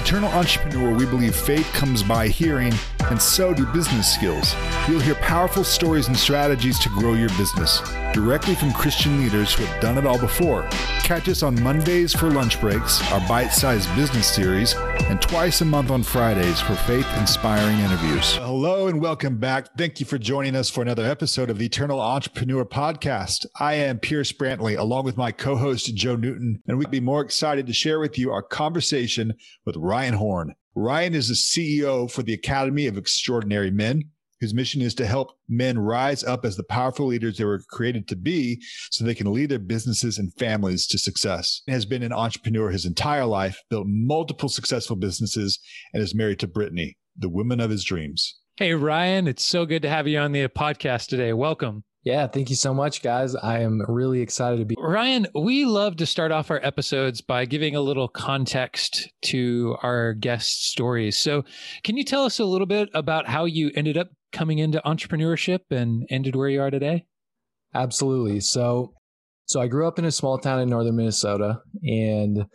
Eternal Entrepreneur, we believe faith comes by hearing, and so do business skills. You'll hear powerful stories and strategies to grow your business directly from Christian leaders who have done it all before. Catch us on Mondays for lunch breaks, our bite sized business series, and twice a month on Fridays for faith inspiring interviews. Hello and welcome back. Thank you for joining us for another episode of the Eternal Entrepreneur Podcast. I am Pierce Brantley, along with my co host, Joe Newton, and we'd be more excited to share with you our conversation with Ryan Horn. Ryan is the CEO for the Academy of Extraordinary Men whose mission is to help men rise up as the powerful leaders they were created to be so they can lead their businesses and families to success. He has been an entrepreneur his entire life, built multiple successful businesses, and is married to Brittany, the woman of his dreams. Hey, Ryan, it's so good to have you on the podcast today. Welcome. Yeah, thank you so much, guys. I am really excited to be. Ryan, we love to start off our episodes by giving a little context to our guest stories. So, can you tell us a little bit about how you ended up coming into entrepreneurship and ended where you are today? Absolutely. So, so I grew up in a small town in northern Minnesota. And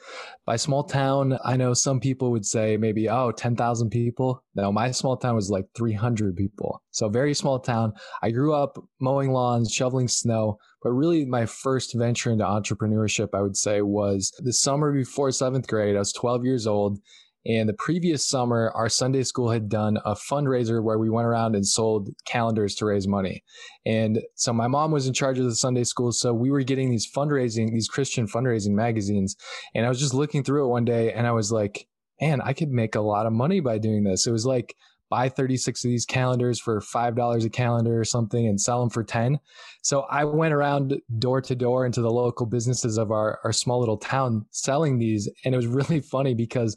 by small town, I know some people would say maybe, oh, 10,000 people. No, my small town was like 300 people. So very small town. I grew up mowing lawns, shoveling snow. But really, my first venture into entrepreneurship, I would say, was the summer before seventh grade. I was 12 years old and the previous summer, our Sunday school had done a fundraiser where we went around and sold calendars to raise money. And so my mom was in charge of the Sunday school. So we were getting these fundraising, these Christian fundraising magazines. And I was just looking through it one day and I was like, man, I could make a lot of money by doing this. It was like, buy 36 of these calendars for $5 a calendar or something and sell them for 10. So I went around door to door into the local businesses of our, our small little town selling these. And it was really funny because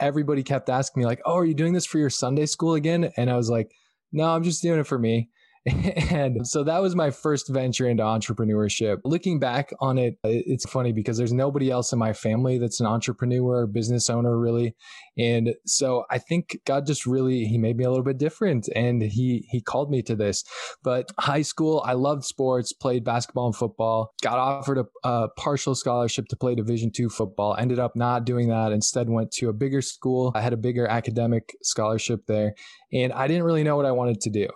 everybody kept asking me like, "Oh, are you doing this for your Sunday school again?" And I was like, "No, I'm just doing it for me." and so that was my first venture into entrepreneurship. Looking back on it, it's funny because there's nobody else in my family that's an entrepreneur or business owner really. And so I think God just really he made me a little bit different and he he called me to this. But high school, I loved sports, played basketball and football, got offered a, a partial scholarship to play division 2 football, ended up not doing that, instead went to a bigger school. I had a bigger academic scholarship there and I didn't really know what I wanted to do.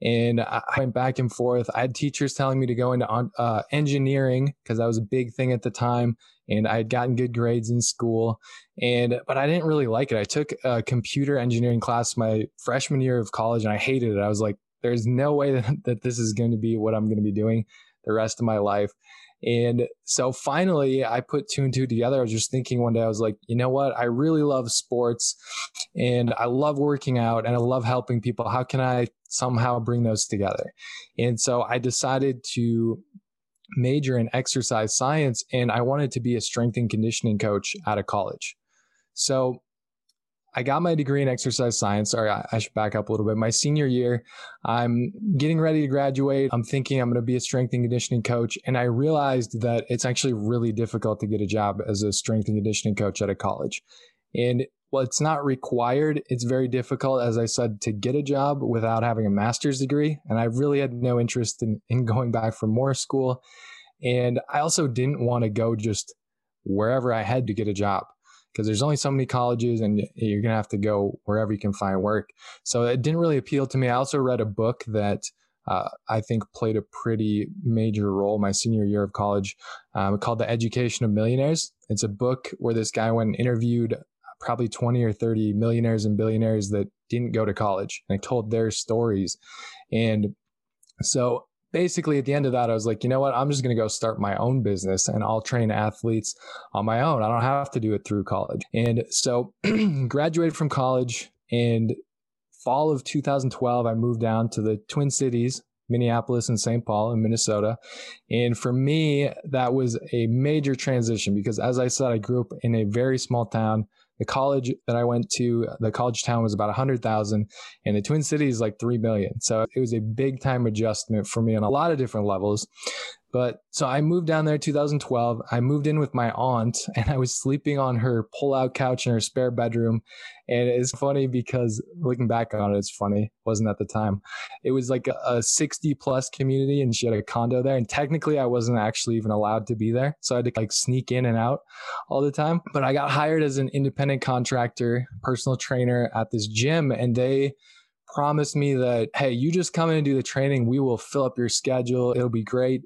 And I went back and forth. I had teachers telling me to go into uh, engineering because that was a big thing at the time. And I had gotten good grades in school. And, but I didn't really like it. I took a computer engineering class my freshman year of college and I hated it. I was like, there's no way that, that this is going to be what I'm going to be doing the rest of my life. And so finally, I put two and two together. I was just thinking one day, I was like, you know what? I really love sports and I love working out and I love helping people. How can I somehow bring those together? And so I decided to major in exercise science and I wanted to be a strength and conditioning coach out of college. So I got my degree in exercise science. Sorry, I should back up a little bit. My senior year, I'm getting ready to graduate. I'm thinking I'm going to be a strength and conditioning coach. And I realized that it's actually really difficult to get a job as a strength and conditioning coach at a college. And well, it's not required. It's very difficult, as I said, to get a job without having a master's degree. And I really had no interest in, in going back for more school. And I also didn't want to go just wherever I had to get a job because there's only so many colleges and you're going to have to go wherever you can find work. So it didn't really appeal to me. I also read a book that uh, I think played a pretty major role my senior year of college um, called The Education of Millionaires. It's a book where this guy went and interviewed probably 20 or 30 millionaires and billionaires that didn't go to college and I told their stories. And so basically at the end of that, I was like, you know what? I'm just going to go start my own business and I'll train athletes on my own. I don't have to do it through college. And so graduated from college and fall of 2012, I moved down to the Twin Cities, Minneapolis and St. Paul in Minnesota. And for me, that was a major transition because as I said, I grew up in a very small town the college that I went to, the college town was about 100,000 and the Twin Cities like 3 million. So it was a big time adjustment for me on a lot of different levels. But so I moved down there 2012. I moved in with my aunt and I was sleeping on her pull out couch in her spare bedroom. And it's funny because looking back on it, it's funny. It wasn't at the time. It was like a, a 60 plus community and she had a condo there. And technically I wasn't actually even allowed to be there. So I had to like sneak in and out all the time. But I got hired as an independent contractor, personal trainer at this gym and they promised me that, hey, you just come in and do the training. We will fill up your schedule. It'll be great.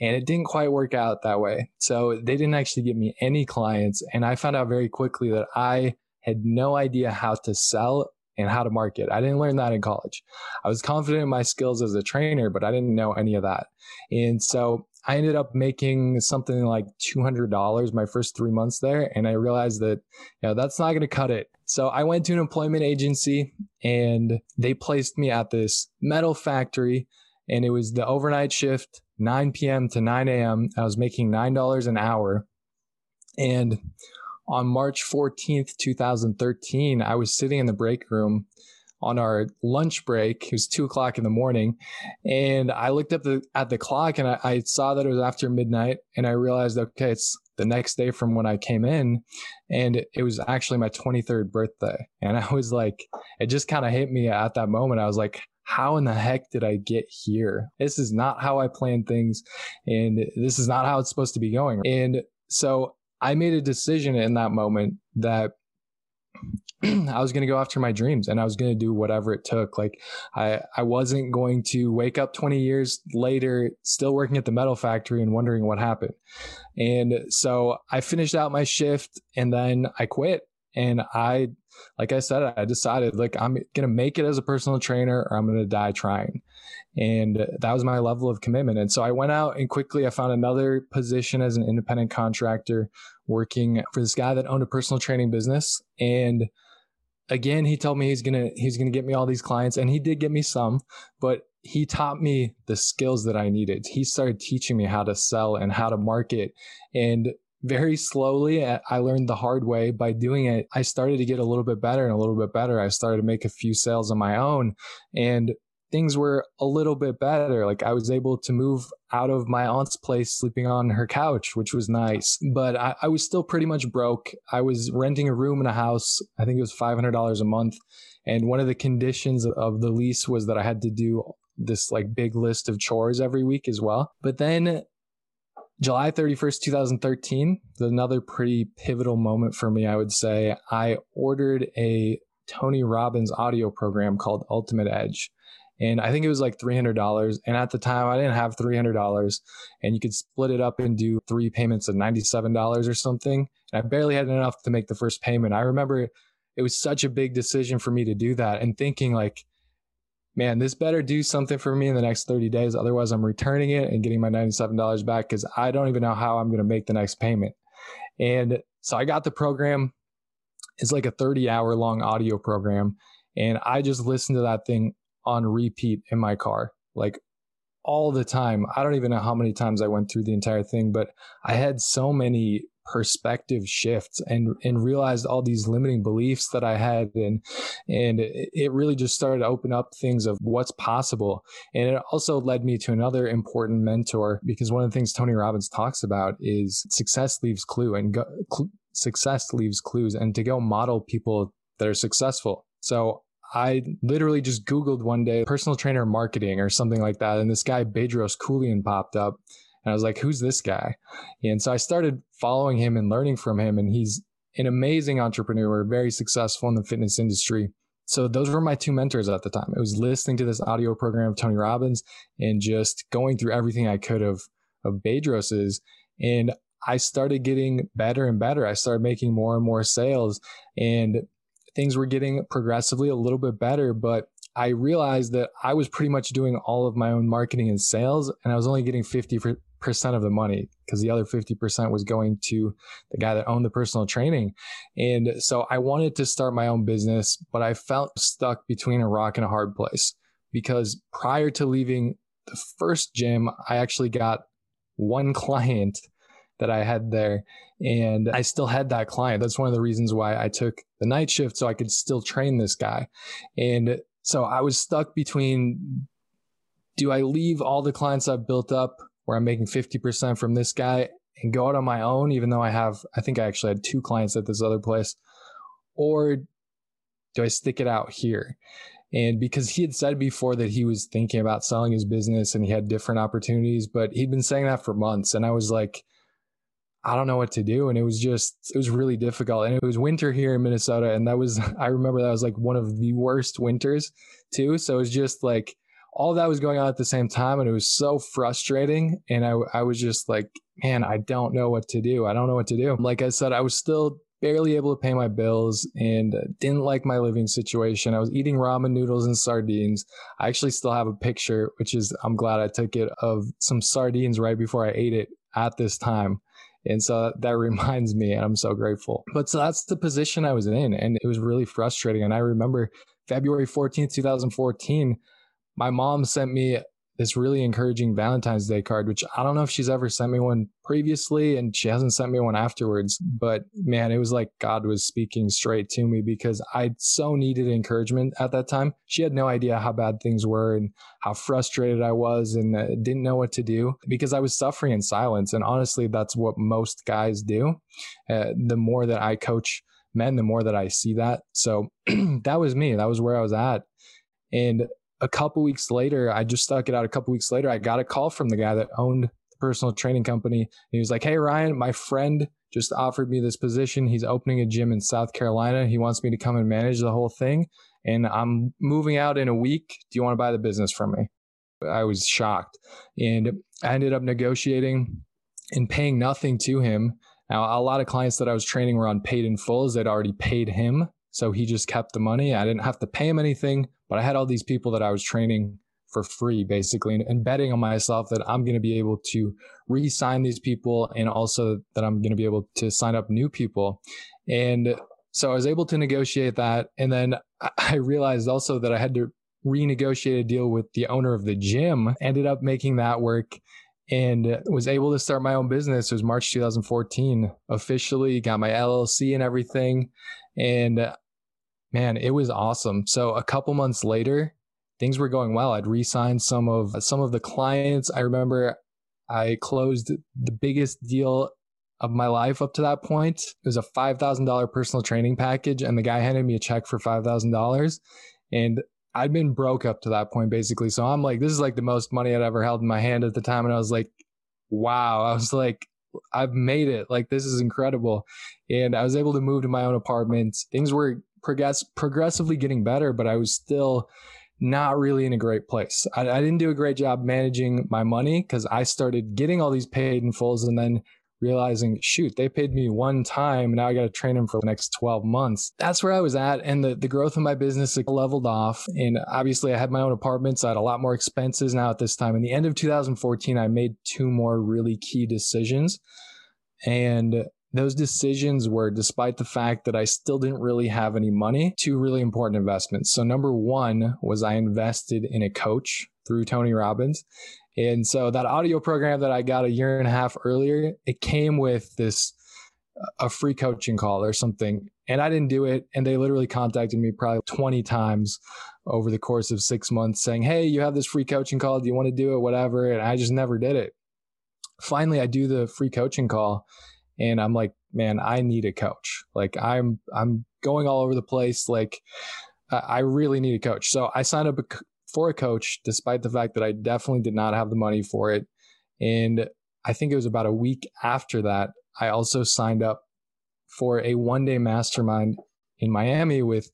And it didn't quite work out that way. So they didn't actually get me any clients. And I found out very quickly that I had no idea how to sell and how to market. I didn't learn that in college. I was confident in my skills as a trainer, but I didn't know any of that. And so I ended up making something like $200 my first three months there. And I realized that, you know, that's not going to cut it. So I went to an employment agency and they placed me at this metal factory and it was the overnight shift 9 p.m. to 9 a.m. I was making $9 an hour. And on March 14th, 2013, I was sitting in the break room on our lunch break. It was two o'clock in the morning. And I looked up the, at the clock and I, I saw that it was after midnight. And I realized, okay, it's the next day from when I came in. And it was actually my 23rd birthday. And I was like, it just kind of hit me at that moment. I was like, how in the heck did I get here? This is not how I planned things. And this is not how it's supposed to be going. And so I made a decision in that moment that I was going to go after my dreams and I was going to do whatever it took. Like I, I wasn't going to wake up 20 years later, still working at the metal factory and wondering what happened. And so I finished out my shift and then I quit and I, like I said, I decided like I'm going to make it as a personal trainer or I'm going to die trying. And that was my level of commitment. And so I went out and quickly I found another position as an independent contractor working for this guy that owned a personal training business. And again, he told me he's to, he's to get me all these clients and he did get me some, but he taught me the skills that I needed. He started teaching me how to sell and how to market. And very slowly i learned the hard way by doing it i started to get a little bit better and a little bit better i started to make a few sales on my own and things were a little bit better. Like i was able to move out of my aunt's place sleeping on her couch which was nice. But i, I was still pretty much broke. I was renting a room in a house. I think it was $500 a month. And one of the conditions of the lease was that i had to do this like big list of chores every week as well. But then July 31st, 2013 another pretty pivotal moment for me, I would say. I ordered a Tony Robbins audio program called Ultimate Edge. And I think it was like $300. And at the time, I didn't have $300. And you could split it up and do three payments of $97 or something. And I barely had enough to make the first payment. I remember it was such a big decision for me to do that and thinking, like, man, this better do something for me in the next 30 days. Otherwise, I'm returning it and getting my $97 back because I don't even know how I'm going to make the next payment. And so I got the program. It's like a 30 hour long audio program. And I just listened to that thing on repeat in my car, like all the time. I don't even know how many times I went through the entire thing, but I had so many perspective shifts and and realized all these limiting beliefs that I had and and it really just started to open up things of what's possible and it also led me to another important mentor because one of the things Tony Robbins talks about is success leaves clue and go, cl- success leaves clues and to go model people that are successful so I literally just Googled one day personal trainer marketing or something like that. And this guy, Bedros Keuilian, popped up. And I was like, who's this guy? And so I started following him and learning from him. And he's an amazing entrepreneur, very successful in the fitness industry. So those were my two mentors at the time. It was listening to this audio program of Tony Robbins and just going through everything I could of of Bedros's. And I started getting better and better. I started making more and more sales and things were getting progressively a little bit better, but I realized that I was pretty much doing all of my own marketing and sales and I was only getting 50 percent of the money because the other 50% was going to the guy that owned the personal training. And so I wanted to start my own business, but I felt stuck between a rock and a hard place because prior to leaving the first gym, I actually got one client that I had there and I still had that client. That's one of the reasons why I took the night shift so I could still train this guy. And so I was stuck between do I leave all the clients I've built up where I'm making 50% from this guy and go out on my own, even though I have, I think I actually had two clients at this other place? Or do I stick it out here? And because he had said before that he was thinking about selling his business and he had different opportunities, but he'd been saying that for months. And I was like, I don't know what to do. And it was just, it was really difficult. And it was winter here in Minnesota. And that was, I remember that was like one of the worst winters too. So it was just like, all that was going on at the same time and it was so frustrating and I, I was just like man i don't know what to do i don't know what to do like i said i was still barely able to pay my bills and uh, didn't like my living situation i was eating ramen noodles and sardines i actually still have a picture which is i'm glad i took it of some sardines right before i ate it at this time and so that reminds me and i'm so grateful. But so that's the position i was in and it was really frustrating. And i remember february 14th 2014 my mom sent me this really encouraging Valentine's Day card, which I don't know if she's ever sent me one previously and she hasn't sent me one afterwards. But man, it was like God was speaking straight to me because I so needed encouragement at that time. She had no idea how bad things were and how frustrated I was and uh, didn't know what to do because I was suffering in silence. And honestly, that's what most guys do. Uh, the more that I coach men, the more that I see that. So that was me. That was where I was at. And a couple weeks later, I just stuck it out. A couple weeks later, I got a call from the guy that owned the personal training company. He was like, Hey, Ryan, my friend just offered me this position. He's opening a gym in South Carolina. He wants me to come and manage the whole thing. And I'm moving out in a week. Do you want to buy the business from me? I was shocked. And I ended up negotiating and paying nothing to him. Now, a lot of clients that I was training were on paid in fulls. They'd already paid him. So he just kept the money. I didn't have to pay him anything. But I had all these people that I was training for free, basically, and, and betting on myself that I'm going to be able to re sign these people and also that I'm going to be able to sign up new people. And so I was able to negotiate that. And then I realized also that I had to renegotiate a deal with the owner of the gym, ended up making that work and was able to start my own business. It was March 2014, officially got my LLC and everything. And man, it was awesome. So a couple months later, things were going well. I'd re-signed some of some of the clients. I remember I closed the biggest deal of my life up to that point. It was a five thousand dollar personal training package, and the guy handed me a check for five thousand dollars. And I'd been broke up to that point, basically. So I'm like, this is like the most money I'd ever held in my hand at the time. And I was like, wow. I was like, I've made it. Like, this is incredible. And I was able to move to my own apartment. Things were progress progressively getting better, but I was still not really in a great place. I, I didn't do a great job managing my money because I started getting all these paid in fulls and then realizing, shoot, they paid me one time. Now I got to train them for the next 12 months. That's where I was at. And the, the growth of my business leveled off. And obviously, I had my own apartments. I had a lot more expenses now at this time. In the end of 2014, I made two more really key decisions. And those decisions were, despite the fact that I still didn't really have any money, two really important investments. So, number one was I invested in a coach through Tony Robbins. And so, that audio program that I got a year and a half earlier, it came with this uh, a free coaching call or something. And I didn't do it. And they literally contacted me probably 20 times over the course of six months saying, Hey, you have this free coaching call. Do you want to do it? Whatever. And I just never did it. Finally, I do the free coaching call and I'm like, man, I need a coach. Like I'm I'm going all over the place. Like I really need a coach. So I signed up for a coach, despite the fact that I definitely did not have the money for it. And I think it was about a week after that, I also signed up for a one day mastermind in Miami with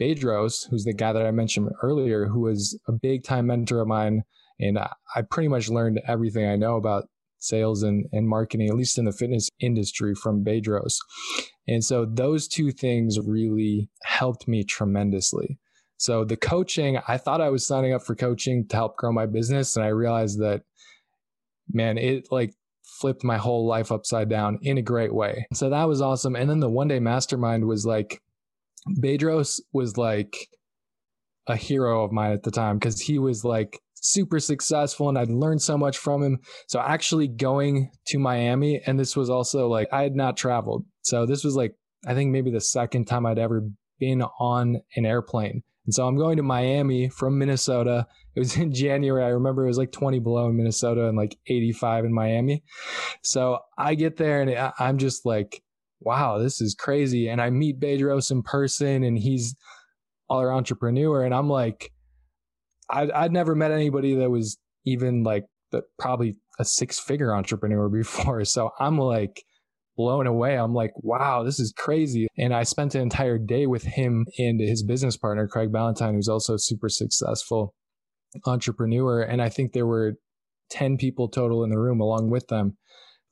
Bedros, who's the guy that I mentioned earlier, who was a big time mentor of mine. And I pretty much learned everything I know about sales and, and marketing, at least in the fitness industry from Bedros. And so those two things really helped me tremendously. So the coaching, I thought I was signing up for coaching to help grow my business. And I realized that, man, it like flipped my whole life upside down in a great way. So that was awesome. And then the one day mastermind was like, Bedros was like a hero of mine at the time because he was like super successful and I'd learned so much from him. So actually going to Miami, and this was also like I had not traveled. So this was like, I think maybe the second time I'd ever been on an airplane. And so I'm going to Miami from Minnesota. It was in January. I remember it was like 20 below in Minnesota and like 85 in Miami. So I get there and I'm just like, wow, this is crazy. And I meet Bedros in person and he's our entrepreneur. And I'm like, I'd, I'd never met anybody that was even like probably a six figure entrepreneur before. So I'm like, blown away. I'm like, wow, this is crazy. And I spent an entire day with him and his business partner, Craig Ballantyne, who's also a super successful entrepreneur. And I think there were 10 people total in the room along with them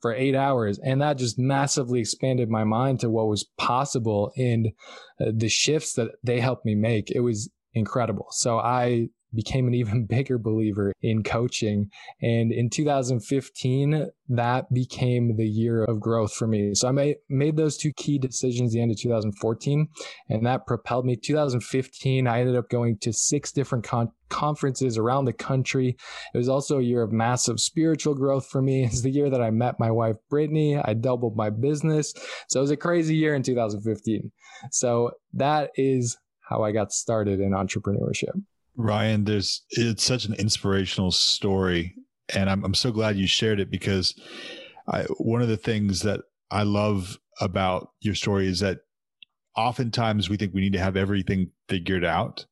for eight hours. And that just massively expanded my mind to what was possible and uh, the shifts that they helped me make. It was incredible. So I became an even bigger believer in coaching. And in 2015, that became the year of growth for me. So I made, those two key decisions the end of 2014, and that propelled me. 2015, I ended up going to six different con- conferences around the country. It was also a year of massive spiritual growth for me. It's the year that I met my wife, Brittany. I doubled my business. So it was a crazy year in 2015. So that is how I got started in entrepreneurship. Ryan, there's it's such an inspirational story, and I'm I'm so glad you shared it because I, one of the things that I love about your story is that oftentimes we think we need to have everything figured out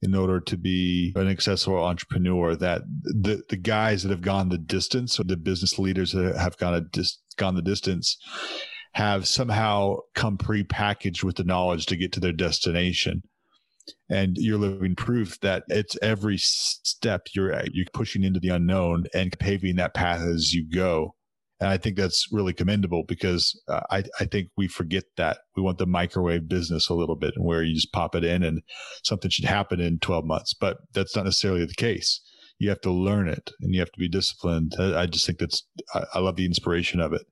in order to be an successful entrepreneur. That the the guys that have gone the distance, or the business leaders that have gone a dis, gone the distance, have somehow come prepackaged with the knowledge to get to their destination and you're living proof that it's every step you're you're pushing into the unknown and paving that path as you go. And i think that's really commendable because uh, i i think we forget that. We want the microwave business a little bit and where you just pop it in and something should happen in 12 months but that's not necessarily the case. You have to learn it and you have to be disciplined. I just think that's I, I love the inspiration of it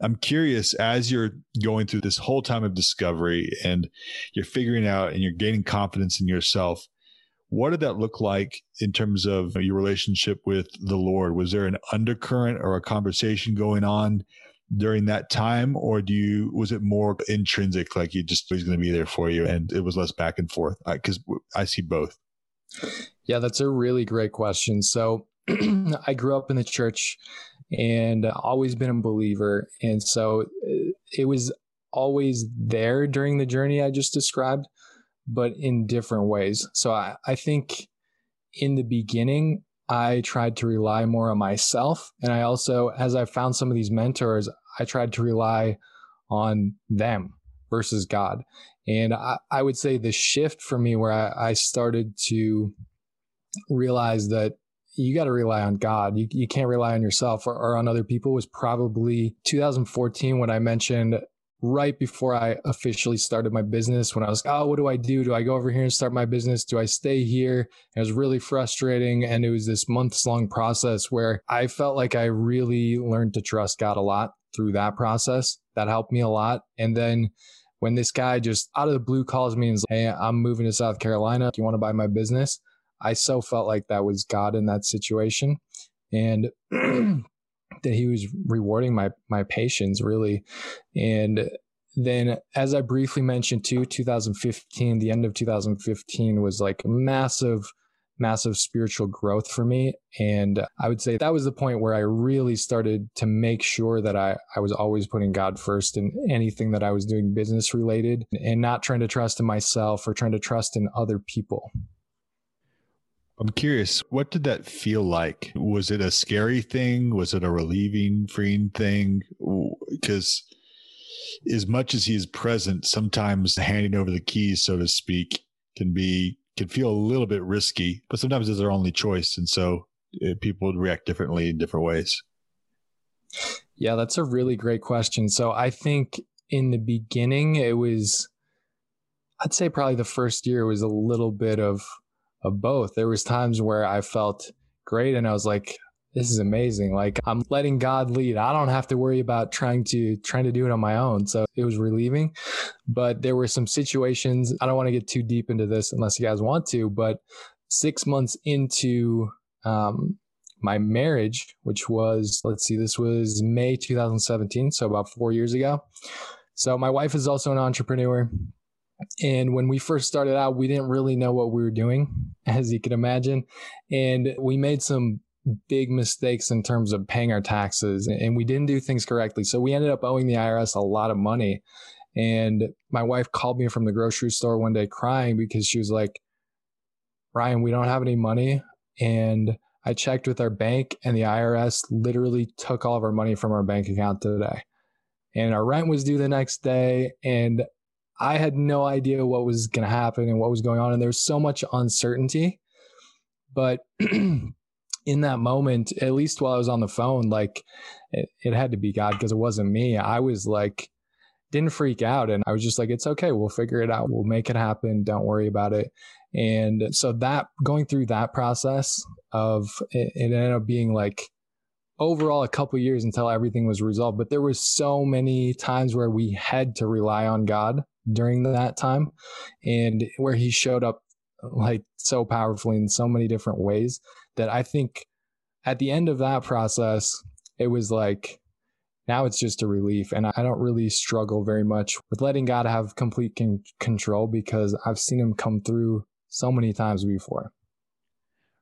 I'm curious as you're going through this whole time of discovery and you're figuring out and you're gaining confidence in yourself. What did that look like in terms of your relationship with the Lord? Was there an undercurrent or a conversation going on during that time, or do you was it more intrinsic, like you just was going to be there for you, and it was less back and forth? Because I, I see both. Yeah, that's a really great question. So I grew up in the church and always been a believer. And so uh, it was always there during the journey I just described, but in different ways. So I, I think in the beginning, I tried to rely more on myself. And I also, as I found some of these mentors, I tried to rely on them versus God. And I, I would say the shift for me where I, I started to realize that you got to rely on God. You, you can't rely on yourself or, or on other people was probably 2014 when I mentioned right before I officially started my business when I was, oh, what do I do? Do I go over here and start my business? Do I stay here? It was really frustrating. And it was this months long process where I felt like I really learned to trust God a lot through that process. That helped me a lot. And then when this guy just out of the blue calls me and is like, hey, I'm moving to South Carolina. Do you want to buy my business? I so felt like that was God in that situation. And that he was rewarding my my patience really and then as i briefly mentioned too 2015 the end of 2015 was like massive massive spiritual growth for me and i would say that was the point where i really started to make sure that i, I was always putting god first in anything that i was doing business related and not trying to trust in myself or trying to trust in other people I'm curious, what did that feel like? Was it a scary thing? Was it a relieving, freeing thing? Because as much as he is present, sometimes handing over the keys, so to speak, can be can feel a little bit risky. But sometimes it's our only choice, and so uh, people would react differently in different ways. Yeah, that's a really great question. So I think in the beginning, it was, I'd say probably the first year was a little bit of of both. There was times where I felt great and I was like, this is amazing. Like I'm letting God lead. I don't have to worry about trying to trying to do it on my own. So it was relieving. But there were some situations, I don't want to get too deep into this unless you guys want to, but 6 months into um, my marriage, which was let's see, this was May 2017, so about 4 years ago. So my wife is also an entrepreneur And when we first started out, we didn't really know what we were doing, as you can imagine. And we made some big mistakes in terms of paying our taxes and we didn't do things correctly. So we ended up owing the IRS a lot of money. And my wife called me from the grocery store one day crying because she was like, Ryan, we don't have any money. And I checked with our bank, and the IRS literally took all of our money from our bank account today. And our rent was due the next day. And I had no idea what was going to happen and what was going on. And there was so much uncertainty. But in that moment, at least while I was on the phone, like it, it had to be God because it wasn't me. I was like, didn't freak out. And I was just like, it's okay. We'll figure it out. We'll make it happen. Don't worry about it. And so that going through that process of it, it ended up being like overall a couple years until everything was resolved. But there was so many times where we had to rely on God during that time and where he showed up like so powerfully in so many different ways that I think at the end of that process, it was like, now it's just a relief. And I don't really struggle very much with letting God have complete con- control because I've seen him come through so many times before.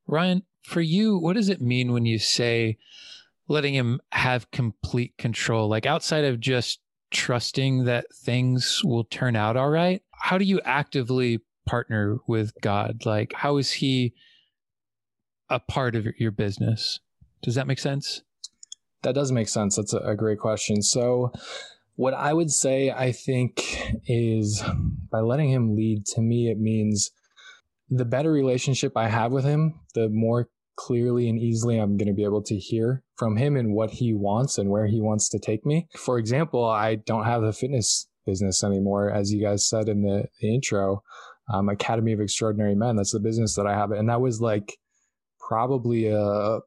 Ryan, for you, what does it mean when you say letting him have complete control? Like outside of just trusting that things will turn out all right, how do you actively partner with God? Like, how is he a part of your business? Does that make sense? That does make sense. That's a, great question. So, what I would say, I think, is by letting him lead, to me, it means the better relationship I have with him, the more clearly and easily I'm going to be able to hear from him and what he wants and where he wants to take me. For example, I don't have the fitness business anymore, as you guys said in the, the intro. Um, Academy of Extraordinary Men. That's the business that I have, and that was like probably a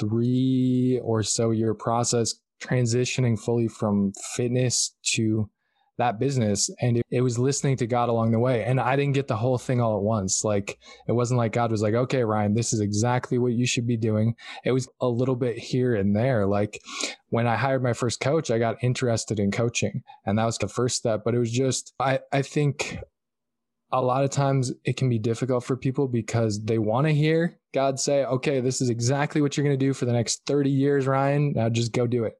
three or so year process transitioning fully from fitness to that business and it, it, was listening to god along the way and i didn't get the whole thing all at once like it wasn't like god was like okay ryan this is exactly what you should be doing it was a little bit here and there like when i hired my first coach i got interested in coaching and that was the first step but it was just i i think a lot of times it can be difficult for people because they want to hear God say, okay, this is exactly what you're going to do for the next 30 years, Ryan. Now just go do it.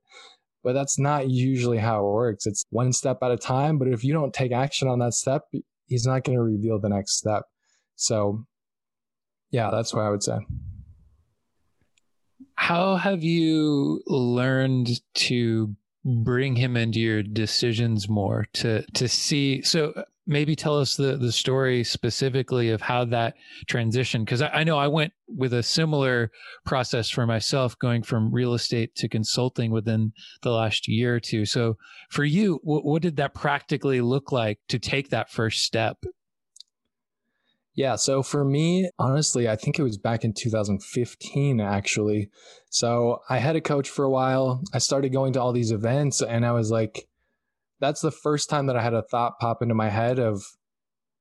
But that's not usually how it works. It's one step at a time. But if you don't take action on that step, he's not going to reveal the next step. So, yeah, that's what I would say. How have you learned to bring him into your decisions more to to see so maybe tell us the the story specifically of how that transition because I, I, know I went with a similar process for myself going from real estate to consulting within the last year or two. So for you, what, what did that practically look like to take that first step? Yeah, so for me, honestly, I think it was back in 2015 actually. So I had a coach for a while. I started going to all these events and I was like that's the first time that I had a thought pop into my head of,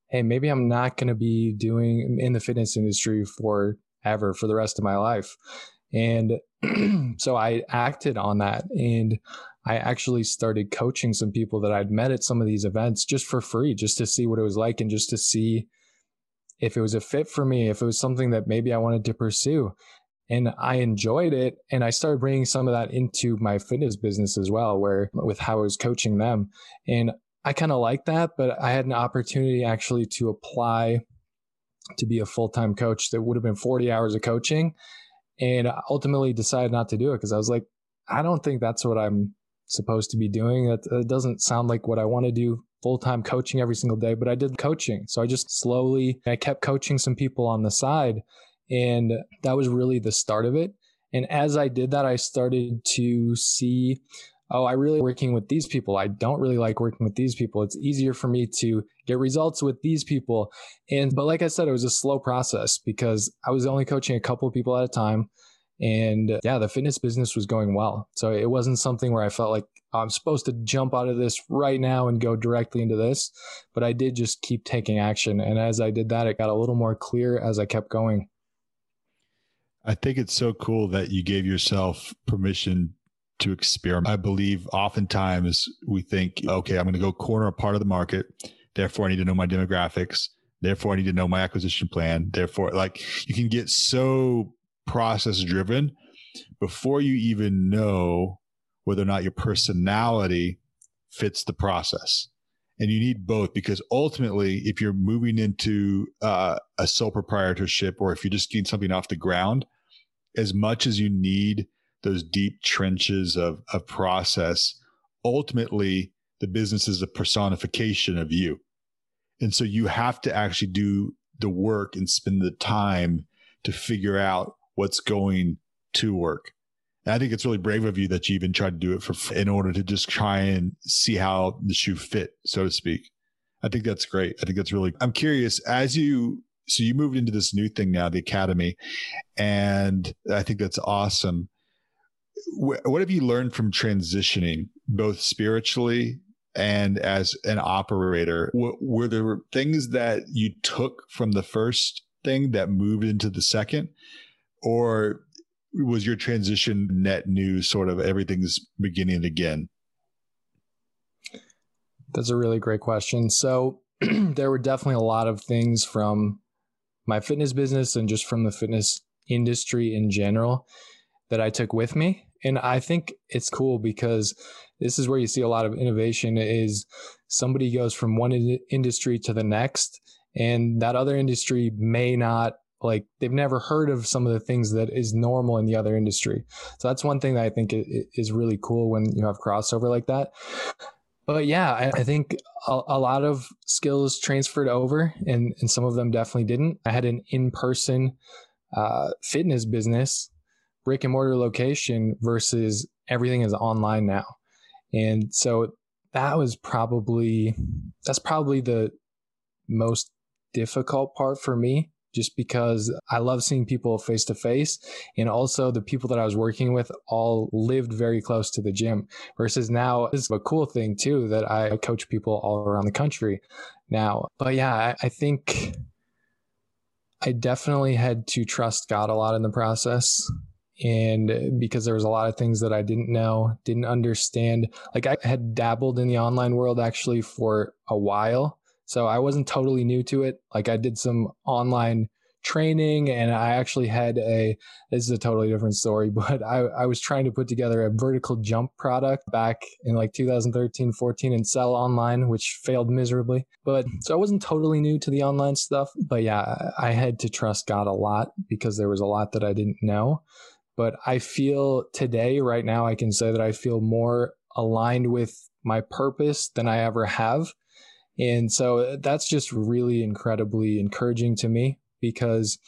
hey, maybe I'm not going to be doing in the fitness industry forever for the rest of my life. And so I acted on that and I actually started coaching some people that I'd met at some of these events just for free, just to see what it was like and just to see if it was a fit for me, if it was something that maybe I wanted to pursue and I enjoyed it. And I started bringing some of that into my fitness business as well, where with how I was coaching them. And I kind of like that, but I had an opportunity actually to apply to be a full time coach that would have been 40 hours of coaching. And I ultimately decided not to do it because I was like, I don't think that's what I'm supposed to be doing. That, that doesn't sound like what I want to do full time coaching every single day, but I did coaching. So I just slowly, I kept coaching some people on the side and that was really the start of it. And as I did that, I started to see, oh, I really working with these people. I don't really like working with these people. It's easier for me to get results with these people. And, but like I said, it was a slow process because I was only coaching a couple of people at a time. And yeah, the fitness business was going well. So it wasn't something where I felt like oh, I'm supposed to jump out of this right now and go directly into this. But I did just keep taking action. And as I did that, it got a little more clear as I kept going. I think it's so cool that you gave yourself permission to experiment. I believe oftentimes we think, okay, I'm going to go corner a part of the market. Therefore, I need to know my demographics. Therefore, I need to know my acquisition plan. Therefore, like you can get so process driven before you even know whether or not your personality fits the process. And you need both because ultimately, if you're moving into uh, a sole proprietorship or if you're just getting something off the ground, as much as you need those deep trenches of, of process, ultimately, the business is a personification of you. And so you have to actually do the work and spend the time to figure out what's going to work. And I think it's really brave of you that you even tried to do it for in order to just try and see how the shoe fit, so to speak. I think that's great. I think that's really. I'm curious as you so you moved into this new thing now, the academy, and I think that's awesome. What have you learned from transitioning, both spiritually and as an operator? Were there things that you took from the first thing that moved into the second, or was your transition net new sort of everything's beginning again? That's a really great question. So there were definitely a lot of things from my fitness business and just from the fitness industry in general that I took with me. And I think it's cool because this is where you see a lot of innovation is somebody goes from one in- industry to the next and that other industry may not like they've never heard of some of the things that is normal in the other industry. So that's one thing that I think is really cool when you have crossover like that. But yeah, I, think a, a, lot of skills transferred over, and, and some of them definitely didn't. I had an in person uh, fitness business, brick and mortar location versus everything is online now. And so that was probably, that's probably the most difficult part for me just because I love seeing people face to face. And also, the people that I was working with all lived very close to the gym. Versus now, it's a cool thing too that I coach people all around the country now. But yeah, I, I think I definitely had to trust God a lot in the process and because there was a lot of things that I didn't know, didn't understand. Like I had dabbled in the online world actually for a while, so I wasn't totally new to it. Like I did some online training and I actually had a, this is a totally different story, but I, I was trying to put together a vertical jump product back in like 2013, 14 and sell online, which failed miserably. But mm-hmm. so I wasn't totally new to the online stuff, but yeah, I had to trust God a lot because there was a lot that I didn't know. But I feel today, right now, I can say that I feel more aligned with my purpose than I ever have and so that's just really incredibly encouraging to me because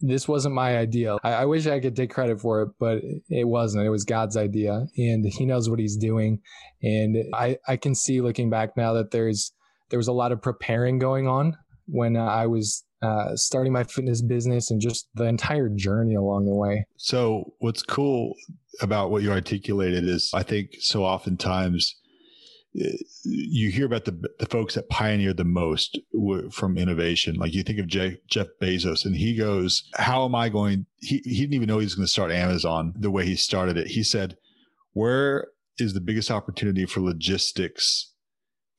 this wasn't my idea. I, I, wish I could take credit for it, but it wasn't. It was God's idea, and He knows what He's doing. And I, I can see looking back now that there's there was a lot of preparing going on when uh, I was uh, starting my fitness business and just the entire journey along the way. So, what's cool about what you articulated is I think so oftentimes you hear about the the folks that pioneer the most from innovation. Like you think of Jeff, Jeff Bezos, and he goes, "How am I going?" He he didn't even know he was going to start Amazon the way he started it. He said, "Where is the biggest opportunity for logistics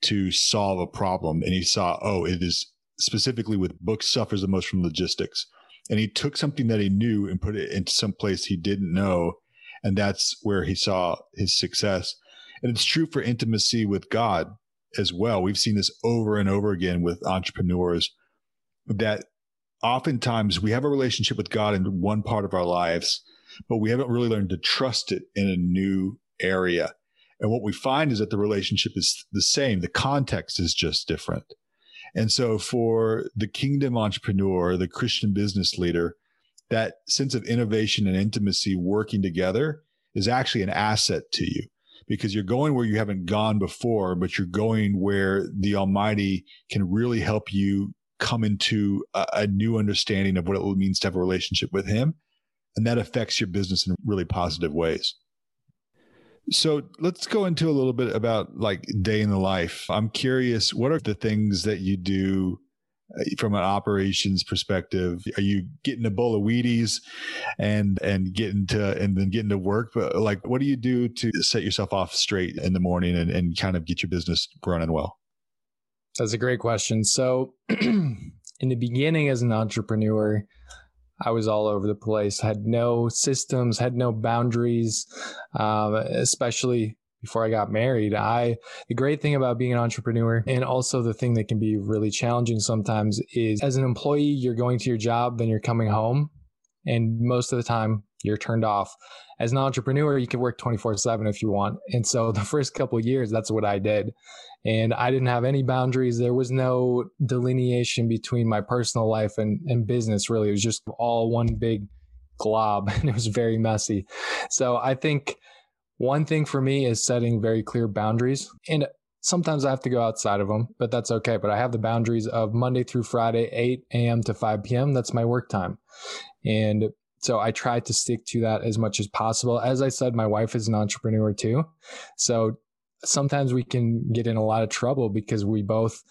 to solve a problem?" And he saw, "Oh, it is specifically with books suffers the most from logistics." And he took something that he knew and put it into some place he didn't know, and that's where he saw his success and it's true for intimacy with God as well. We've seen this over and over again with entrepreneurs that oftentimes we have a relationship with God in one part of our lives, but we haven't really learned to trust it in a new area. And what we find is that the relationship is the same, the context is just different. And so for the kingdom entrepreneur, the Christian business leader, that sense of innovation and intimacy working together is actually an asset to you because you're going where you haven't gone before, but you're going where the Almighty can really help you come into a, a new understanding of what it means to have a relationship with Him. And that affects your business in really positive ways. So let's go into a little bit about like day in the life. I'm curious, what are the things that you do from an operations perspective are you getting a bowl of wheaties and and getting to and then getting to work? But like what do you do to set yourself off straight in the morning and, and kind of get your business running well? That's a great question. So, in the beginning, as an entrepreneur, I was all over the place, had no systems, had no boundaries, um, especially before I got married. I the great thing about being an entrepreneur and also the thing that can be really challenging sometimes is as an employee you're going to your job then you're coming home and most of the time you're turned off. As an entrepreneur you can work 24/7 if you want. And so the first couple years that's what I did. And I didn't have any boundaries. There was no delineation between my personal life and and business really. It was just all one big glob and it was very messy. So I think one thing for me is setting very clear boundaries. And sometimes I have to go outside of them, but that's okay. But I have the boundaries of Monday through Friday, 8 a.m. to 5 p.m. That's my work time. And so I try to stick to that as much as possible. As I said, my wife is an entrepreneur too. So sometimes we can get in a lot of trouble because we both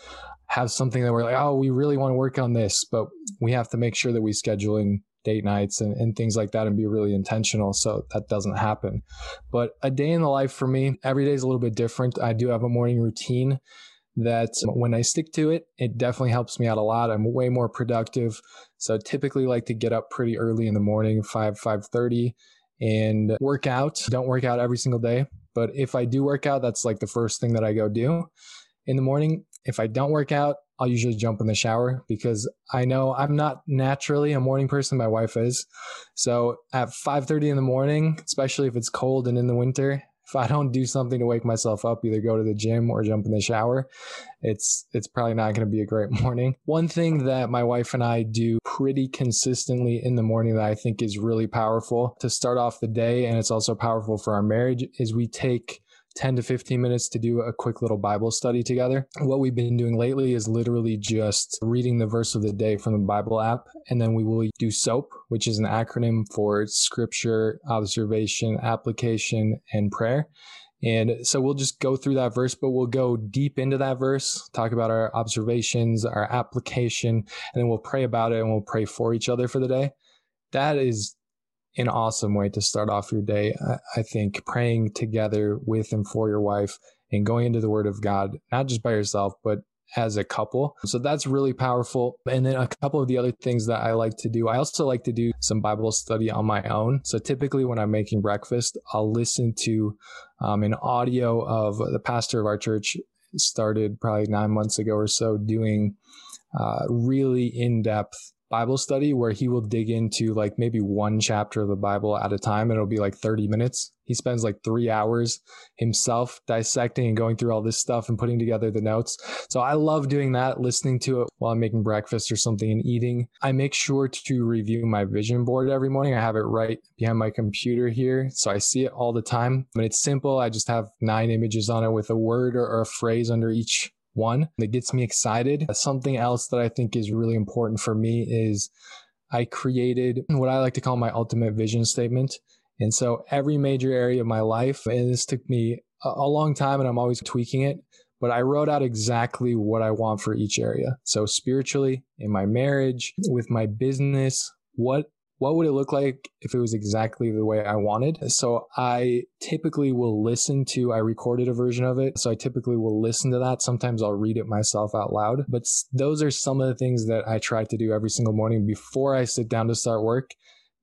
have something that we're like, oh, we really want to work on this, but we have to make sure that we schedule in date nights and, and things like that and be really intentional so that doesn't happen. But a day in the life for me, every day is a little bit different. I do have a morning routine that when I stick to it, it definitely helps me out a lot. I'm way more productive. So I typically like to get up pretty early in the morning, 5, 5.30 and work out. Don't work out every single day. But if I do work out, that's like the first thing that I go do in the morning. If I don't work out, I'll usually jump in the shower because I know I'm not naturally a morning person. My wife is. So at 5:30 in the morning, especially if it's cold and in the winter, if I don't do something to wake myself up, either go to the gym or jump in the shower, it's it's probably not going to be a great morning. One thing that my wife and I do pretty consistently in the morning that I think is really powerful to start off the day and it's also powerful for our marriage is we take 10 to 15 minutes to do a quick little Bible study together. What we've been doing lately is literally just reading the verse of the day from the Bible app. And then we will do SOAP, which is an acronym for scripture, observation, application, and prayer. And so we'll just go through that verse, but we'll go deep into that verse, talk about our observations, our application, and then we'll pray about it and we'll pray for each other for the day. That is an awesome way to start off your day. I, think praying together with and for your wife and going into the Word of God, not just by yourself, but as a couple. So that's really powerful. And then a couple of the other things that I like to do, I also like to do some Bible study on my own. So typically when I'm making breakfast, I'll listen to um, an audio of the pastor of our church started probably nine months ago or so doing uh, really in depth Bible study where he will dig into like maybe one chapter of the Bible at a time and it'll be like 30 minutes. He spends like three hours himself dissecting and going through all this stuff and putting together the notes. So I love doing that, listening to it while I'm making breakfast or something and eating. I make sure to review my vision board every morning. I have it right behind my computer here. So I see it all the time. But it's simple. I just have nine images on it with a word or, or a phrase under each one that gets me excited. Something else that I think is really important for me is I created what I like to call my ultimate vision statement. And so every major area of my life, and this took me a long time and I'm always tweaking it, but I wrote out exactly what I want for each area. So spiritually, in my marriage, with my business, what what would it look like if it was exactly the way I wanted? So I typically will listen to, I recorded a version of it. So I typically will listen to that. Sometimes I'll read it myself out loud. But those are some of the things that I try to do every single morning before I sit down to start work.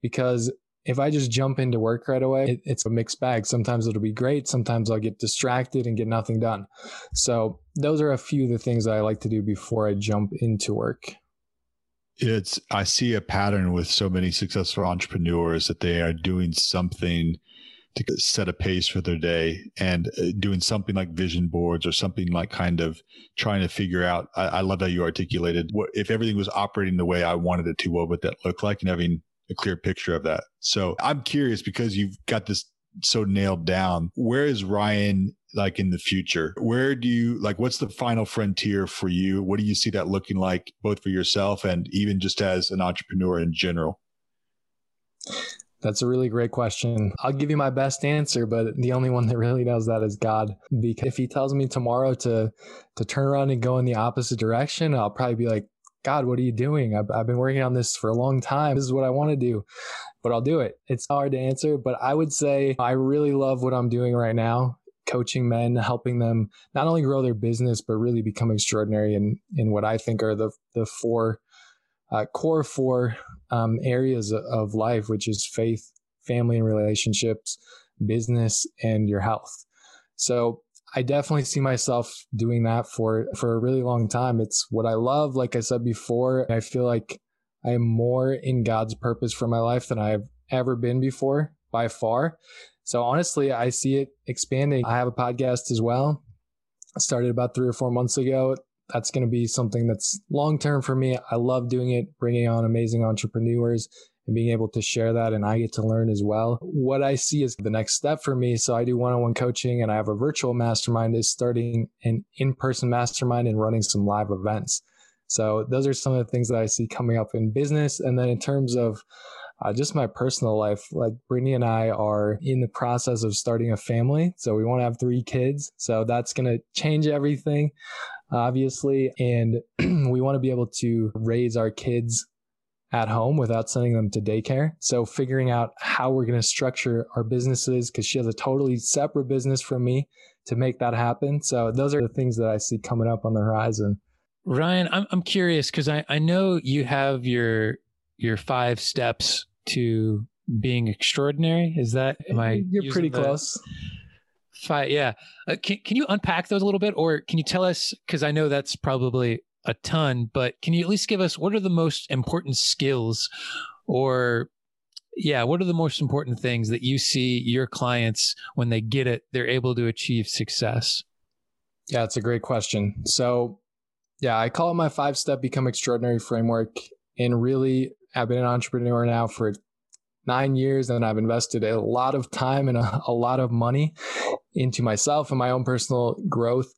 Because if I just jump into work right away, it, it's a mixed bag. Sometimes it'll be great. Sometimes I'll get distracted and get nothing done. So those are a few of the things that I like to do before I jump into work it's i see a pattern with so many successful entrepreneurs that they are doing something to set a pace for their day and uh, doing something like vision boards or something like kind of trying to figure out i, I love how you articulated what if everything was operating the way i wanted it to what would that look like and having a clear picture of that so i'm curious because you've got this so nailed down. Where is Ryan like in the future? Where do you like what's the final frontier for you? What do you see that looking like both for yourself and even just as an entrepreneur in general? That's a really great question. I'll give you my best answer, but the only one that really knows that is God. Because if he tells me tomorrow to to turn around and go in the opposite direction, I'll probably be like, God, what are you doing? I've, I've been working on this for a long time. This is what I want to do but I'll do it. It's hard to answer, but I would say I really love what I'm doing right now. Coaching men, helping them not only grow their business, but really become extraordinary in, in what I think are the, the four uh, core four um, areas of life, which is faith, family and relationships, business, and your health. So I definitely see myself doing that for for a really long time. It's what I love. Like I said before, I feel like I am more in God's purpose for my life than I've ever been before by far. So honestly, I see it expanding. I have a podcast as well. I started about three or four months ago. That's going to be something that's long term for me. I love doing it, bringing on amazing entrepreneurs and being able to share that. And I get to learn as well. What I see is the next step for me. So I do one on one coaching and I have a virtual mastermind, is starting an in person mastermind and running some live events. So those are some of the things that I see coming up in business. And then in terms of uh, just my personal life, like Brittany and I are in the process of starting a family. So we want to have three kids. So that's going to change everything, obviously. And we want to be able to raise our kids at home without sending them to daycare. So figuring out how we're going to structure our businesses because she has a totally separate business from me to make that happen. So those are the things that I see coming up on the horizon. Ryan, I'm I'm curious because I, I know you have your your five steps to being extraordinary. Is that am I? You're pretty close. Five, yeah. Uh, can can you unpack those a little bit, or can you tell us? Because I know that's probably a ton, but can you at least give us what are the most important skills, or yeah, what are the most important things that you see your clients when they get it, they're able to achieve success? Yeah, it's a great question. So yeah, I call it my five step become extraordinary framework. And really, I've been an entrepreneur now for nine years and I've invested a lot of time and a, a lot of money into myself and my own personal growth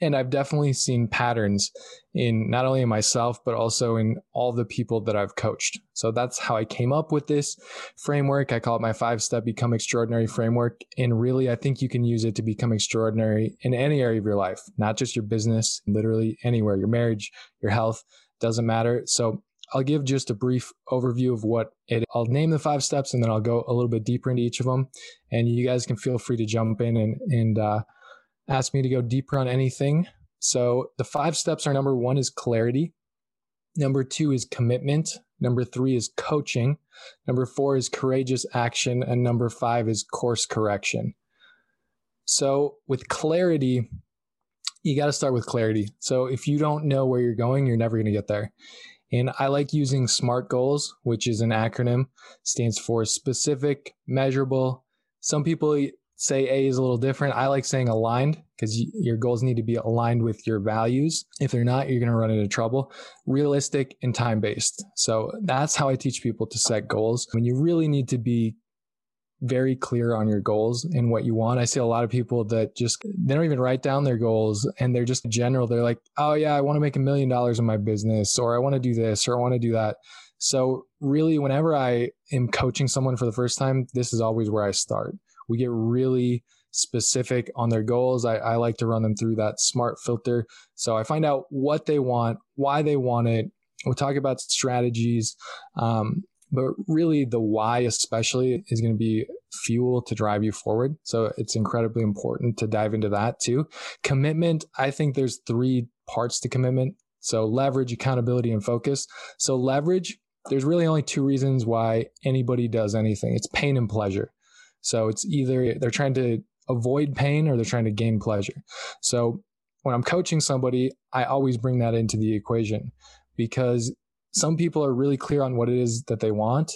and I've definitely seen patterns in not only in myself, but also in all the people that I've coached. So that's how I came up with this framework. I call it my five step become extraordinary framework. And really, I think you can use it to become extraordinary in any area of your life, not just your business, literally anywhere, your marriage, your health, doesn't matter. So I'll give just a brief overview of what it I'll name the five steps and then I'll go a little bit deeper into each of them and you guys can feel free to jump in and and uh, asked me to go deeper on anything. So the five steps are number one is clarity. Number two is commitment. Number three is coaching. Number four is courageous action. And number five is course correction. So with clarity, you got to start with clarity. So if you don't know where you're going, you're never going to get there. And I like using SMART goals, which is an acronym, stands for specific, measurable. Some people say A is a little different. I like saying aligned because your goals need to be aligned with your values. If they're not, you're going to run into trouble. Realistic and time based. So that's how I teach people to set goals. Mean, you really need to be very clear on your goals and what you want. I see a lot of people that just they don't even write down their goals and they're just general. They're like, "Oh yeah, I want to make a million dollars in my business or I want to do this or I want to do that." So, really whenever I am coaching someone for the first time, this is always where I start we get really specific on their goals. I, I like to run them through that smart filter. So I find out what they want, why they want it. We'll talk about strategies. Um, but really the why especially is going to be fuel to drive you forward. So it's incredibly important to dive into that too. Commitment i think there's three parts to commitment. So leverage accountability and focus. So leverage there's really only two reasons why anybody does anything. It's pain and pleasure. So it's either they're trying to avoid pain or they're trying to gain pleasure. So when I'm coaching somebody, I always bring that into the equation because some people are really clear on what it is that they want,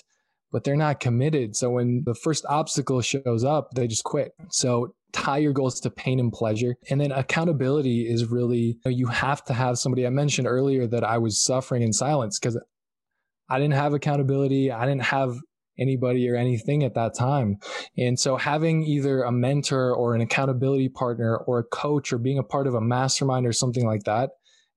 but they're not committed. So when the first obstacle shows up, they just quit. So tie your goals to pain and pleasure. And then accountability is really, you, know, you have to have somebody. I mentioned earlier that I was suffering in silence because I didn't have accountability. I didn't have anybody or anything at that time. And so having either a mentor or an accountability partner or a coach or being a part of a mastermind or something like that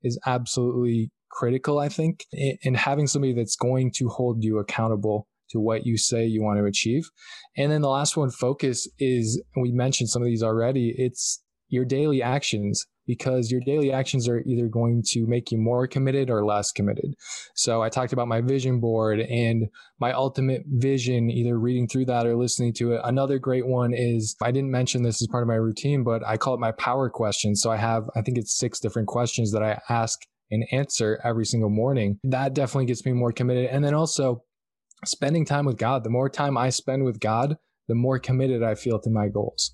is absolutely critical, I think, and having somebody that's going to hold you accountable to what you say you want to achieve. And then the last one, focus, is we mentioned some of these already. It's your daily actions. because your daily actions are either going to make you more committed or less committed. So I talked about my vision board and my ultimate vision, either reading through that or listening to it. Another great one is I didn't mention this as part of my routine, but I call it my power question. So I have, I think it's six different questions that I ask and answer every single morning. That definitely gets me more committed. And then also spending time with God. The more time I spend with God, the more committed I feel to my goals.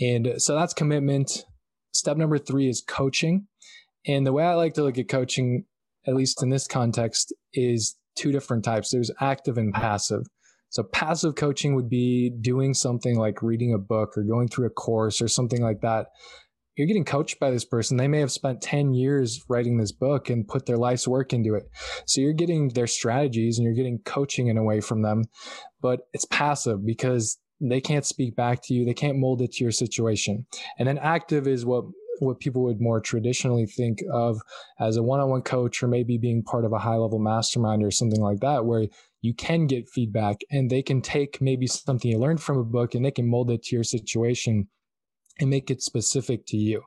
And so that's commitment. Step number three is coaching. And the way I like to look at coaching, at least in this context, is two different types there's active and passive. So, passive coaching would be doing something like reading a book or going through a course or something like that. You're getting coached by this person. They may have spent 10 years writing this book and put their life's work into it. So, you're getting their strategies and you're getting coaching in a way from them, but it's passive because they can't speak back to you. They can't mold it to your situation. And then active is what what people would more traditionally think of as a one-on-one coach or maybe being part of a high-level mastermind or something like that where you can get feedback and they can take maybe something you learned from a book and they can mold it to your situation and make it specific to you.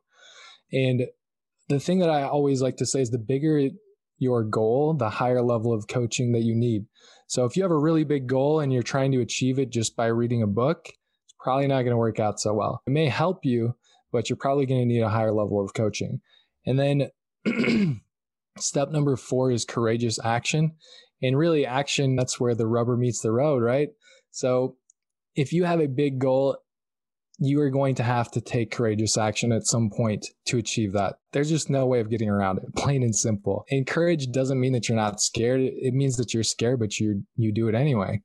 And the thing that I always like to say is the bigger your goal, the higher level of coaching that you need. So if you have a really big goal and you're trying to achieve it just by reading a book, it's probably not going to work out so well. It may help you, but you're probably going to need a higher level of coaching. And then step number four is courageous action. And really, action, that's where the rubber meets the road, right? So if you have a big goal you are going to have to take courageous action at some point to achieve that. There's just no way of getting around it, plain and simple. And courage doesn't mean that you're not scared. It means that you're scared, but you you do it anyway.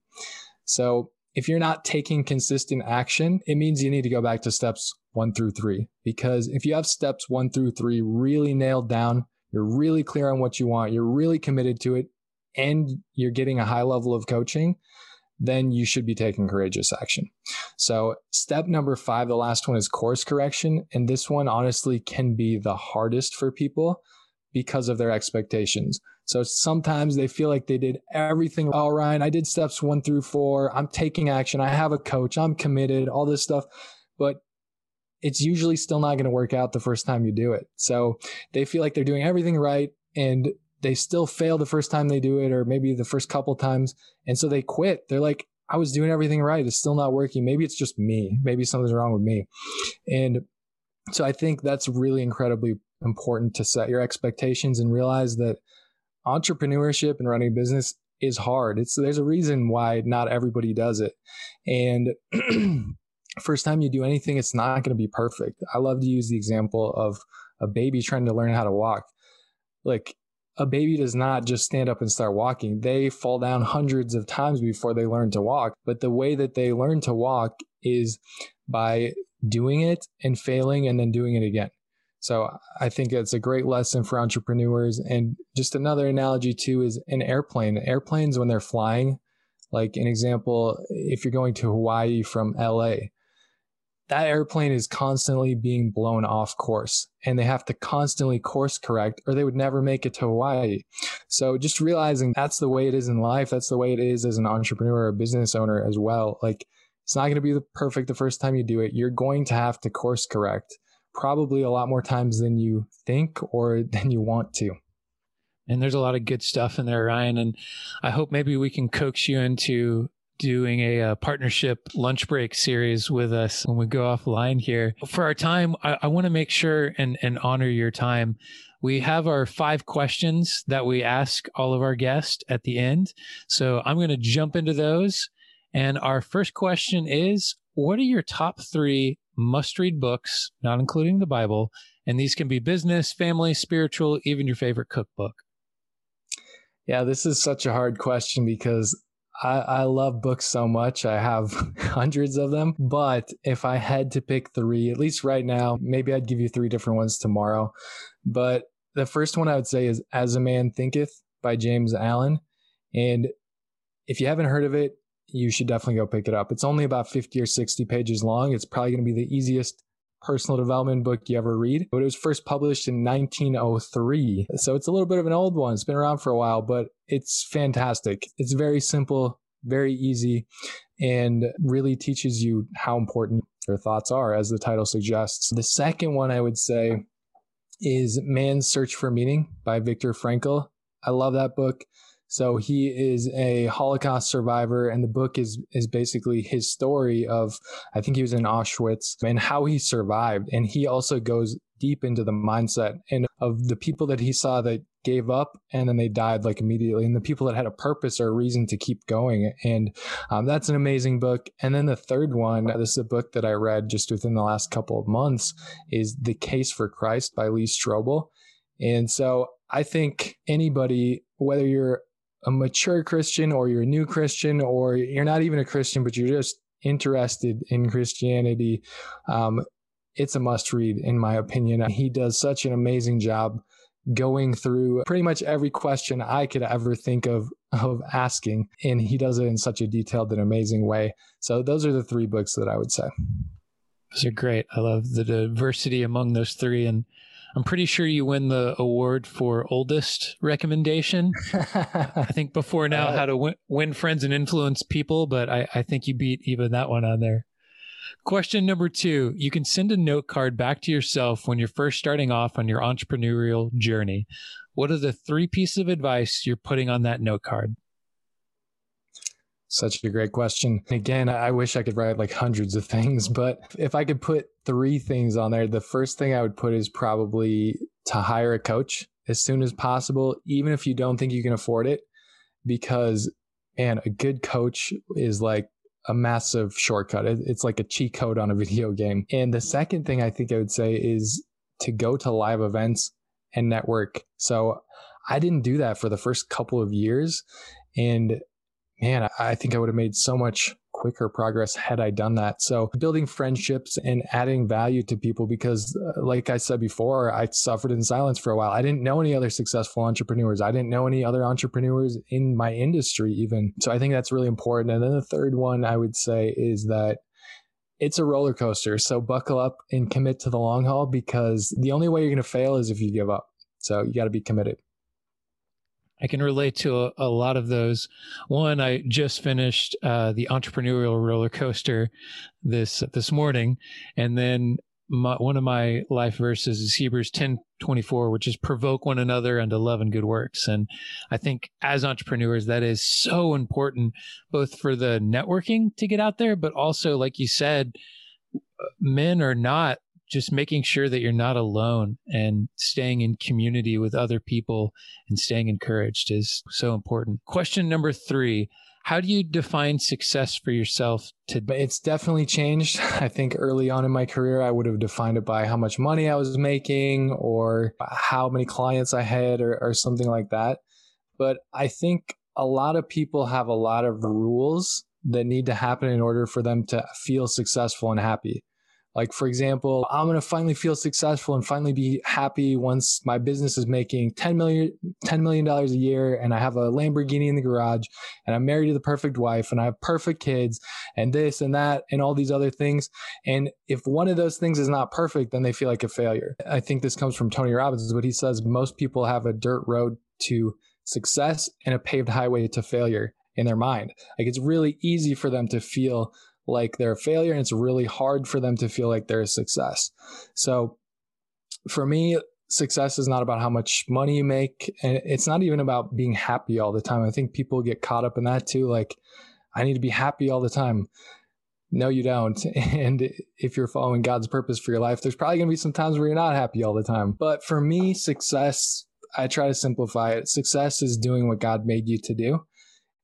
So if you're not taking consistent action, it means you need to go back to steps one through three. Because if you have steps one through three really nailed down, you're really clear on what you want, you're really committed to it, and you're getting a high level of coaching, then you should be taking courageous action. So, step number five, the last one is course correction. And this one honestly can be the hardest for people because of their expectations. So sometimes they feel like they did everything. All right, I did steps one through four. I'm taking action. I have a coach. I'm committed, all this stuff. But it's usually still not going to work out the first time you do it. So they feel like they're doing everything right. And they still fail the first time they do it, or maybe the first couple times. And so they quit. They're like, I was doing everything right. It's still not working. Maybe it's just me. Maybe something's wrong with me. And so I think that's really incredibly important to set your expectations and realize that entrepreneurship and running a business is hard. It's there's a reason why not everybody does it. And first time you do anything, it's not going to be perfect. I love to use the example of a baby trying to learn how to walk. Like a baby does not just stand up and start walking. They fall down hundreds of times before they learn to walk. But the way that they learn to walk is by doing it and failing and then doing it again. So I think it's a great lesson for entrepreneurs. And just another analogy too is an airplane. Airplanes, when they're flying, like an example, if you're going to Hawaii from LA, that airplane is constantly being blown off course and they have to constantly course correct or they would never make it to Hawaii. So just realizing that's the way it is in life. That's the way it is as an entrepreneur or a business owner as well. Like it's not going to be the perfect the first time you do it. You're going to have to course correct probably a lot more times than you think or than you want to. And there's a lot of good stuff in there, Ryan. And I hope maybe we can coax you into doing a, a, uh, partnership lunch break series with us when we go offline here. For our time, I, I want to make sure and, and honor your time. We have our five questions that we ask all of our guests at the end. So I'm going to jump into those. And our first question is What are your top three must read books, not including the Bible? And these can be business, family, spiritual, even your favorite cookbook. Yeah, this is such a hard question because I, I love books so much. I have hundreds of them. But if I had to pick three, at least right now, maybe I'd give you three different ones tomorrow. But the first one I would say is As a Man Thinketh by James Allen. And if you haven't heard of it, you should definitely go pick it up. It's only about 50 or 60 pages long. It's probably going to be the easiest personal development book you ever read. But it was first published in 1903. So it's a little bit of an old one. It's been around for a while, but it's fantastic. It's very simple, very easy, and really teaches you how important your thoughts are, as the title suggests. The second one I would say is Man's Search for Meaning by Viktor Frankl. I love that book. So he is a Holocaust survivor, and the book is is basically his story of I think he was in Auschwitz and how he survived. And he also goes deep into the mindset and of the people that he saw that gave up and then they died like immediately, and the people that had a purpose or a reason to keep going. And um, that's an amazing book. And then the third one, this is a book that I read just within the last couple of months, is The Case for Christ by Lee Strobel. And so I think anybody, whether you're a mature Christian or you're a new Christian or you're not even a Christian, but you're just interested in Christianity, um, it's a must read, in my opinion. He does such an amazing job going through pretty much every question I could ever think of of asking and he does it in such a detailed and amazing way. So those are the three books that I would say. Those are great. I love the diversity among those three and I'm pretty sure you win the award for oldest recommendation. I think before now, uh, how to win, win, friends and influence people, but I, I think you beat even that one on there. Question number two You can send a note card back to yourself when you're first starting off on your entrepreneurial journey. What are the three pieces of advice you're putting on that note card? Such a great question. Again, I wish I could write like hundreds of things, but if I could put three things on there, the first thing I would put is probably to hire a coach as soon as possible, even if you don't think you can afford it, because man, a good coach is like a massive shortcut. It's like a cheat code on a video game. And the second thing I think I would say is to go to live events and network. So I didn't do that for the first couple of years. And man, I think I would have made so much quicker progress had I done that. So building friendships and adding value to people because uh, like I said before, I suffered in silence for a while. I didn't know any other successful entrepreneurs. I didn't know any other entrepreneurs in my industry even. So I think that's really important. And then the third one I would say is that it's a roller coaster. So buckle up and commit to the long haul because the only way you're going to fail is if you give up. So you got to be committed. I can relate to a, a, lot of those. One, I just finished uh, the entrepreneurial roller coaster this this morning, and then my, one of my life verses is Hebrews ten twenty four, which is provoke one another unto love and good works. And I think as entrepreneurs, that is so important, both for the networking to get out there, but also, like you said, men are not just making sure that you're not alone and staying in community with other people and staying encouraged is so important. Question number three How do you define success for yourself today? It's definitely changed. I think early on in my career, I would have defined it by how much money I was making or how many clients I had or, or something like that. But I think a lot of people have a lot of rules that need to happen in order for them to feel successful and happy. Like, for example, I'm going to finally feel successful and finally be happy once my business is making $10 million, $10 million a year and I have a Lamborghini in the garage and I'm married to the perfect wife and I have perfect kids and this and that and all these other things. And if one of those things is not perfect, then they feel like a failure. I think this comes from Tony Robbins, but he says most people have a dirt road to success and a paved highway to failure in their mind. Like it's really easy for them to feel like they're a failure and it's really hard for them to feel like they're a success. So for me, success is not about how much money you make and it's not even about being happy all the time. I think people get caught up in that too like I need to be happy all the time. No, you don't. And if you're following God's purpose for your life, there's probably going to be some times where you're not happy all the time. But for me, success, I try to simplify it. Success is doing what God made you to do.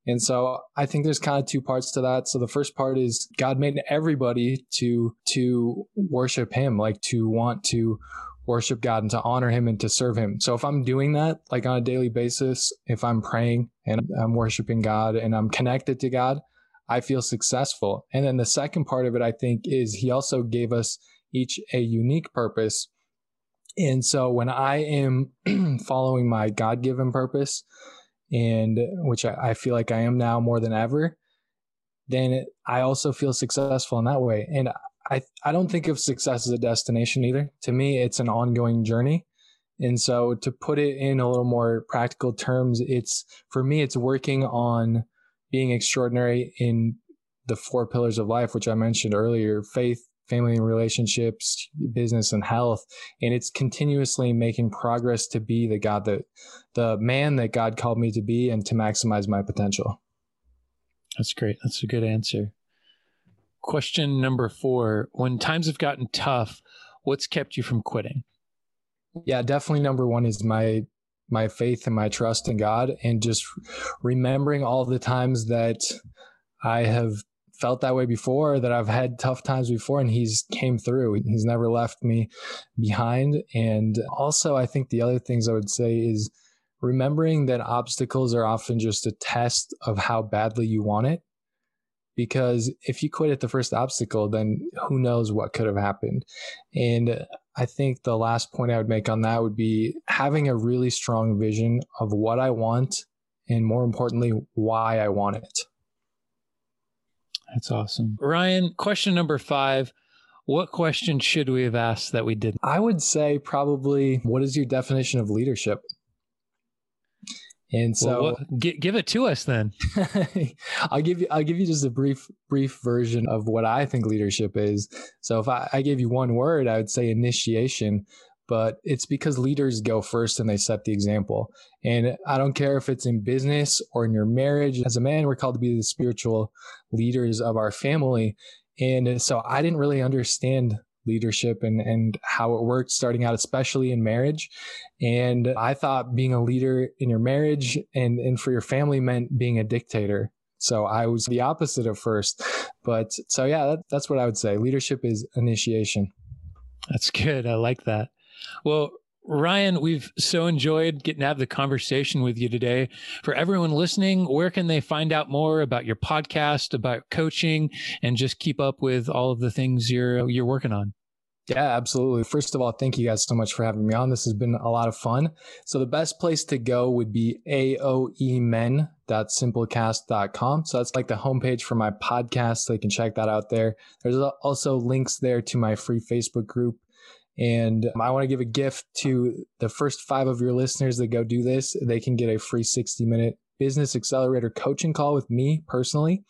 And so I think there's kind of two parts to that. So the first part is God made everybody to to worship him, like to want to worship God and to honor him and to serve him. So if I'm doing that like on a daily basis, if I'm praying and I'm worshiping God and I'm connected to God, I feel successful. And then the second part of it I think is he also gave us each a unique purpose. And so when I am following my God-given purpose, and which I, feel like I am now more than ever, then I also feel successful in that way. And I, I don't think of success as a destination either. To me, it's an ongoing journey. And so to put it in a little more practical terms, it's for me, it's working on being extraordinary in the four pillars of life, which I mentioned earlier faith, family and relationships, business and health. And it's continuously making progress to be the God that, the man that God called me to be and to maximize my potential. That's great. That's a good answer. Question number four When times have gotten tough, what's kept you from quitting? Yeah, definitely number one is my my faith and my trust in God and just remembering all the times that I have felt that way before that I've had tough times before and he's came through. He's never left me behind. And also I think the other things I would say is remembering that obstacles are often just a test of how badly you want it. Because if you quit at the first obstacle then who knows what could have happened. And I think the last point I would make on that would be having a really strong vision of what I want and more importantly why I want it that's awesome. Ryan, question number five. What question should we have asked that we didn't? I would say probably what is your definition of leadership? And so well, what, give it to us then. I'll give you I'll give you just a brief brief version of what I think leadership is. So if I, I gave you one word, I would say initiation but it's because leaders go first and they set the example. And I don't care if it's in business or in your marriage. As a man, we're called to be the spiritual leaders of our family. And so I didn't really understand leadership and, and how it worked starting out, especially in marriage. And I thought being a leader in your marriage and, and for your family meant being a dictator. So I was the opposite of first. But so, yeah, that, that's what I would say. Leadership is initiation. That's good. I like that. Well, Ryan, we've so enjoyed getting to have the conversation with you today. For everyone listening, where can they find out more about your podcast, about coaching, and just keep up with all of the things you're you're working on? Yeah, absolutely. First of all, thank you guys so much for having me on. This has been a lot of fun. So the best place to go would be aoemen.simplecast.com. So that's like the homepage for my podcast. So you can check that out there. There's also links there to my free Facebook group and um, I want to give a gift to the first five of your listeners that go do this. They can get a free 60 minute business accelerator coaching call with me personally.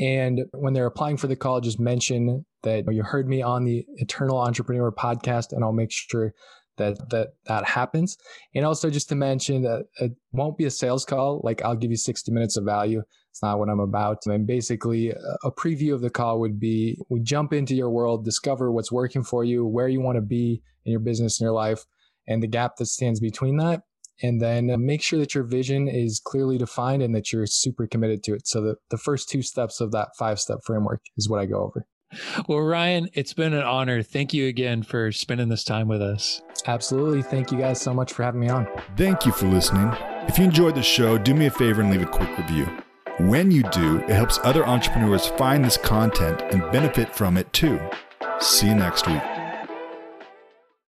And when they're applying for the call, just mention that you heard me on the Eternal Entrepreneur podcast, and I'll make sure that that that happens. And also just to mention that it won't be a sales call. Like I'll give you 60 minutes of value. It's not what I'm about. And basically, a preview of the call would be we jump into your world, discover what's working for you, where you want to be in your business and your life, and the gap that stands between that. And then make sure that your vision is clearly defined and that you're super committed to it. So, the, the first two steps of that five step framework is what I go over. Well, Ryan, it's been an honor. Thank you again for spending this time with us. Absolutely. Thank you guys so much for having me on. Thank you for listening. If you enjoyed the show, do me a favor and leave a quick review. When you do, it helps other entrepreneurs find this content and benefit from it too. See you next week.